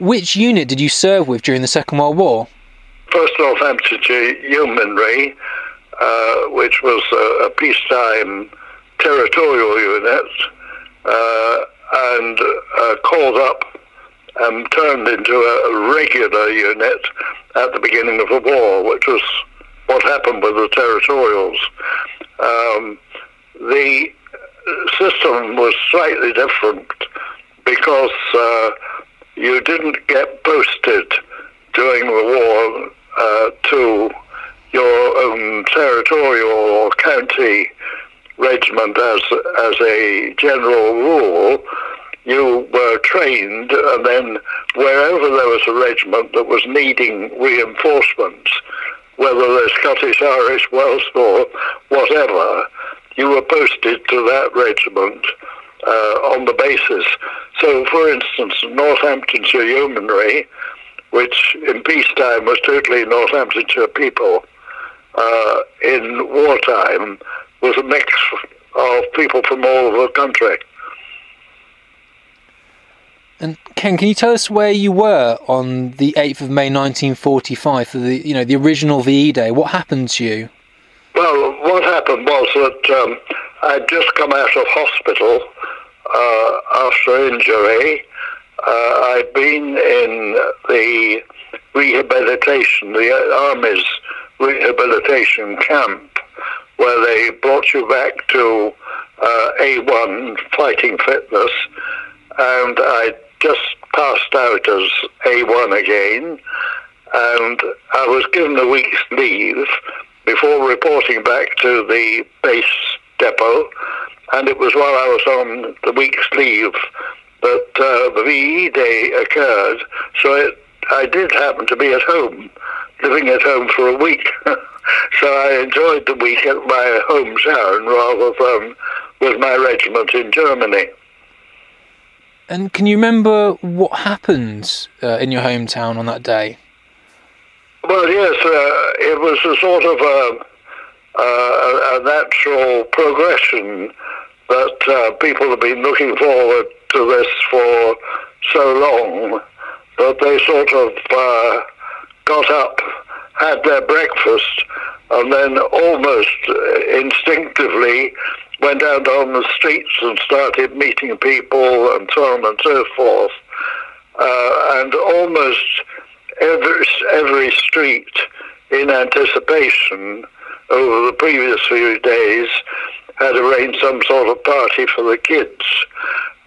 Which unit did you serve with during the Second World War? First Northamptonshire Yeomanry, uh, which was a, a, peacetime territorial unit, uh, and uh, called up and turned into a regular unit at the beginning of the war, which was what happened with the territorials. Um, the system was slightly different because uh, you didn't get posted during the war uh, to your own territorial or county regiment as as a general rule. You were trained, and then wherever there was a regiment that was needing reinforcements, whether they're Scottish, Irish, Welsh, or whatever, you were posted to that regiment on the basis. So, for instance, Northamptonshire Yeomanry, which in peacetime was totally Northamptonshire people, uh, in wartime was a mix of people from all over the country. And Ken, can you tell us where you were on the eighth of May, nineteen forty-five, for the you know the original VE Day? What happened to you? Well, what happened was that um, I'd just come out of hospital uh, after injury. Uh, I'd been in the rehabilitation, the Army's rehabilitation camp, where they brought you back to uh, A1 fighting fitness, and I just passed out as A1 again, and I was given a week's leave before reporting back to the base depot, and it was while I was on the week's leave that uh, the VE day occurred, so it, I did happen to be at home, living at home for a week. so I enjoyed the week at my hometown rather than with my regiment in Germany. And can you remember what happened uh, in your hometown on that day? Well, yes, uh, it was a sort of a, a natural progression that uh, people have been looking forward to this for so long that they sort of uh, got up, had their breakfast, and then almost instinctively went out on the streets and started meeting people and so on and so forth. Uh, and almost every, every street in anticipation over the previous few days had arranged some sort of party for the kids.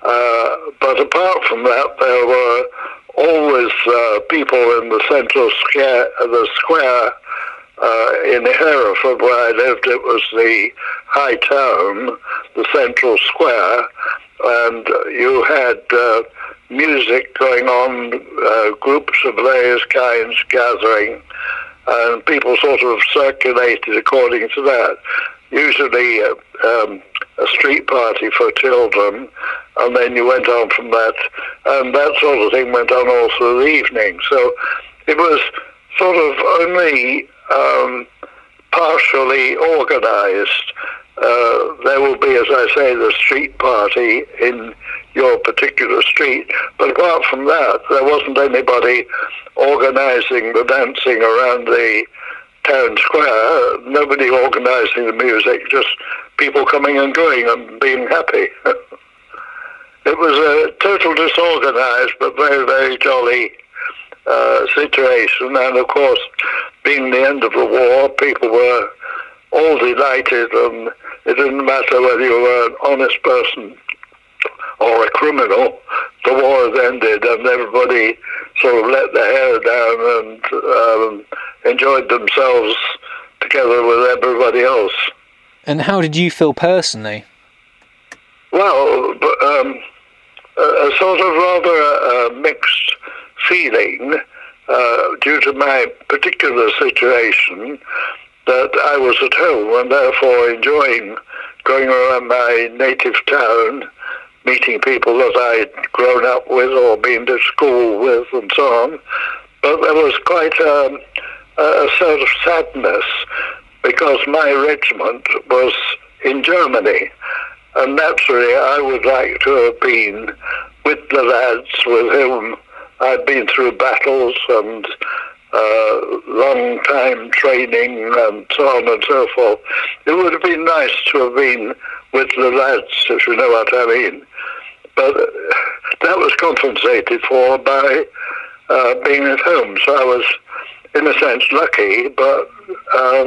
Uh, but apart from that, there were always uh, people in the central square, the square uh, in Hereford where I lived. It was the high town, the central square, and you had uh, music going on, uh, groups of various kinds gathering, and people sort of circulated according to that. Usually uh, um, a street party for children, and then you went on from that, and that sort of thing went on all through the evening. So it was sort of only um, partially organized. Uh, there will be, as I say, the street party in your particular street. But apart from that, there wasn't anybody organizing the dancing around the town square. Nobody organizing the music, just people coming and going and being happy. it was a total disorganized but very, very jolly uh, situation. And of course, being the end of the war, people were all delighted, and it didn't matter whether you were an honest person or a criminal. The war had ended, and everybody sort of let their hair down and um, enjoyed themselves together with everybody else. And how did you feel personally? Well, um, a, a, sort of rather a, a mixed feeling uh, due to my particular situation that I was at home and therefore enjoying going around my native town, meeting people that I'd grown up with or been to school with and so on. But there was quite a, a sort of sadness because my regiment was in Germany. And naturally, I would like to have been with the lads with whom I'd been through battles and uh, long time training and so on and so forth. It would have been nice to have been with the lads, if you know what I mean. But that was compensated for by uh, being at home. So I was, in a sense, lucky, but uh,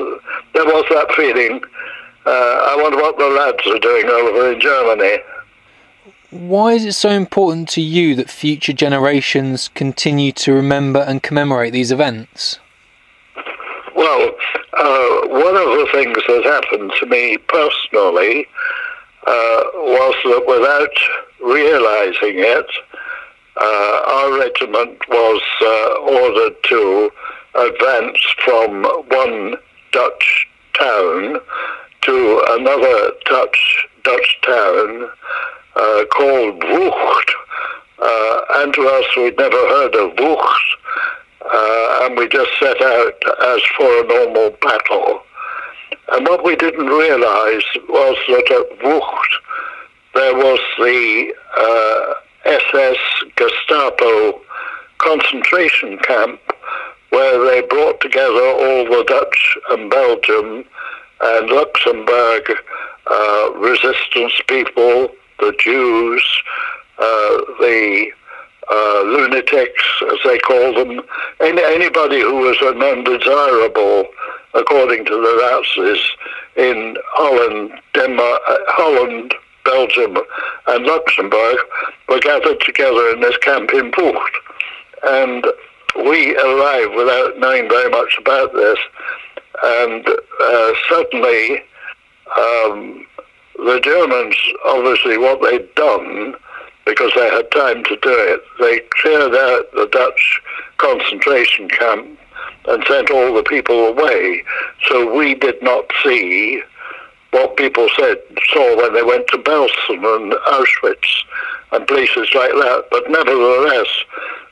there was that feeling. Uh, I wonder what the lads are doing over in Germany. Why is it so important to you that future generations continue to remember and commemorate these events? Well, uh, one of the things that happened to me personally uh, was that without realizing it, uh, our regiment was uh, ordered to advance from one Dutch town to another Dutch Dutch town uh, called Vught. Uh, and to us, we'd never heard of Vught, uh, and we just set out as for a normal battle. And what we didn't realize was that at Vught, there was the SS uh, Gestapo concentration camp where they brought together all the Dutch and Belgium and Luxembourg uh, resistance people, the Jews, uh, the uh, lunatics, as they call them, any, anybody who was an undesirable, according to the Nazis, in Holland, Denmark, uh, Holland, Belgium, and Luxembourg, were gathered together in this camp in Vught. And we arrived without knowing very much about this, and uh, suddenly um, the Germans, obviously, what they'd done, because they had time to do it, they cleared out the Dutch concentration camp and sent all the people away. So we did not see what people said saw when they went to Belsen and Auschwitz and places like that. But nevertheless,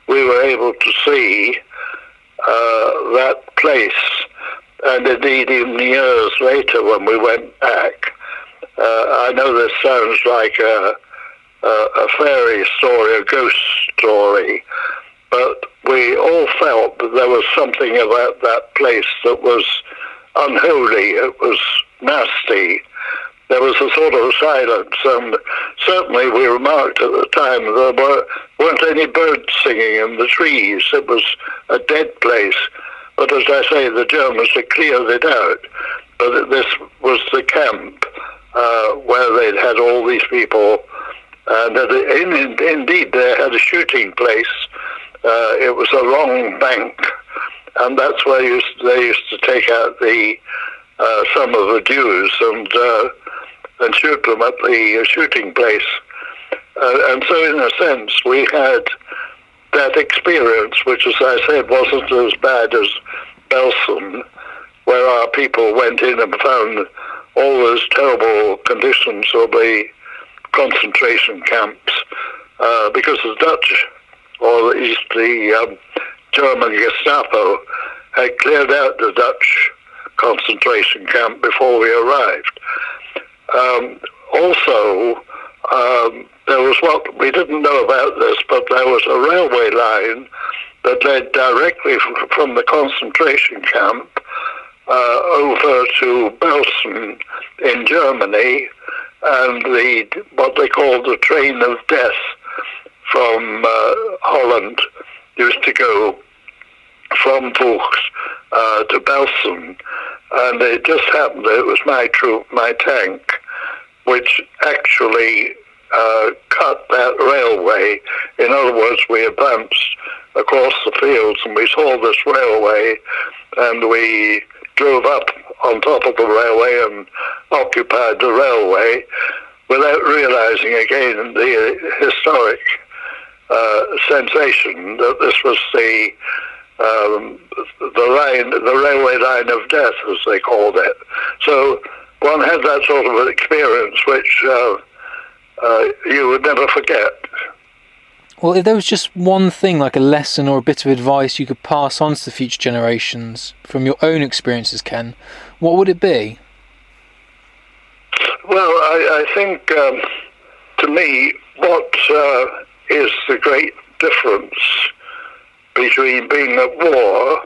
we were able to see uh, that place. And indeed, even years later, when we went back, uh, I know this sounds like a, a, a fairy story, a ghost story, but we all felt that there was something about that place that was unholy. It was nasty. There was a sort of silence, and certainly we remarked at the time there were, weren't any birds singing in the trees. It was a dead place. But as I say, the Germans had cleared it out. But this was the camp uh, where they'd had all these people. And in, in, indeed, they had a shooting place. Uh, it was a long bank, and that's where they used to take out the uh, some of the Jews and uh, and shoot them at the shooting place. Uh, and so, in a sense, we had that experience, which, as I said, wasn't as bad as Belsen, where our people went in and found all those terrible conditions of the concentration camps, uh, because the Dutch, or at least the um, German Gestapo, had cleared out the Dutch concentration camp before we arrived. Um, also, um, there was what we didn't know about this, but there was a railway line that led directly from the concentration camp uh, over to Belsen in Germany, and the what they called the train of death from uh, Holland used to go from Vught uh, to Belsen, and it just happened that it was my troop, my tank, which actually uh, cut that railway. In other words, we advanced across the fields and we saw this railway and we drove up on top of the railway and occupied the railway without realizing again the historic uh, sensation that this was the um, the line, the railway line of death, as they called it. So one had that sort of experience which uh, uh, you would never forget. Well, if there was just one thing, like a lesson or a bit of advice you could pass on to the future generations from your own experiences, Ken, what would it be? Well, I, I think um, to me, what uh, is the great difference between being at war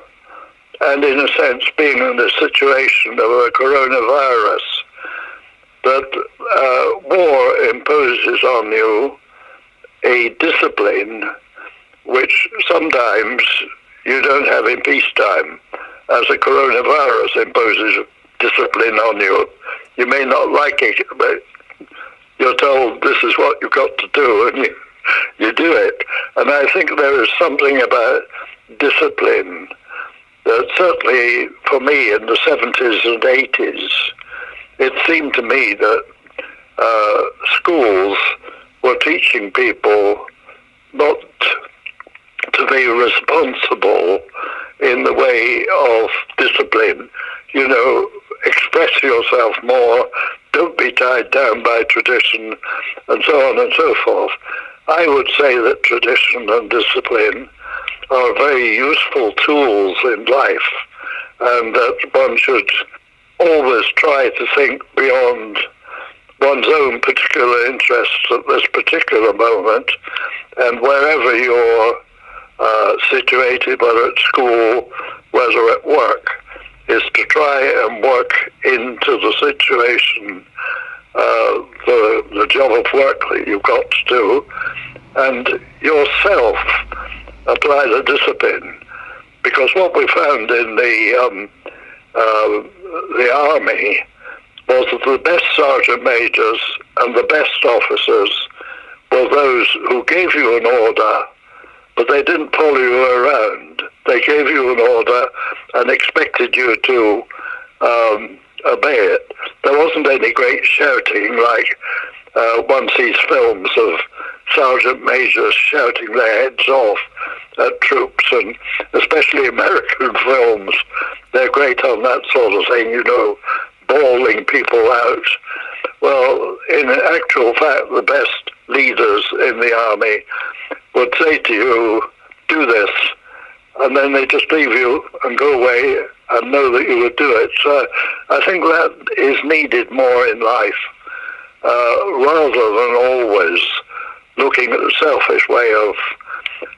and, in a sense, being in the situation of a coronavirus. That uh, war imposes on you a discipline which sometimes you don't have in peacetime, as the coronavirus imposes discipline on you. You may not like it, but you're told this is what you've got to do, and you, you do it. And I think there is something about discipline that certainly for me in the 70s and 80s, it seemed to me that uh, schools were teaching people not to be responsible in the way of discipline. You know, express yourself more, don't be tied down by tradition, and so on and so forth. I would say that tradition and discipline are very useful tools in life, and that one should always try to think beyond one's own particular interests at this particular moment, and wherever you're uh, situated, whether at school, whether at work, is to try and work into the situation, uh, the, the job of work that you've got to do, and yourself apply the discipline. Because what we found in the um, uh, the army was that the best sergeant majors and the best officers were those who gave you an order, but they didn't follow you around. They gave you an order and expected you to um, obey it. There wasn't any great shouting like uh, one sees films of sergeant majors shouting their heads off at troops, and especially American films. They're great on that sort of thing, you know, bawling people out. Well, in actual fact, the best leaders in the army would say to you, do this, and then they just leave you and go away and know that you would do it. So I think that is needed more in life, uh, rather than always looking at the selfish way of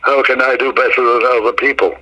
how can I do better than other people.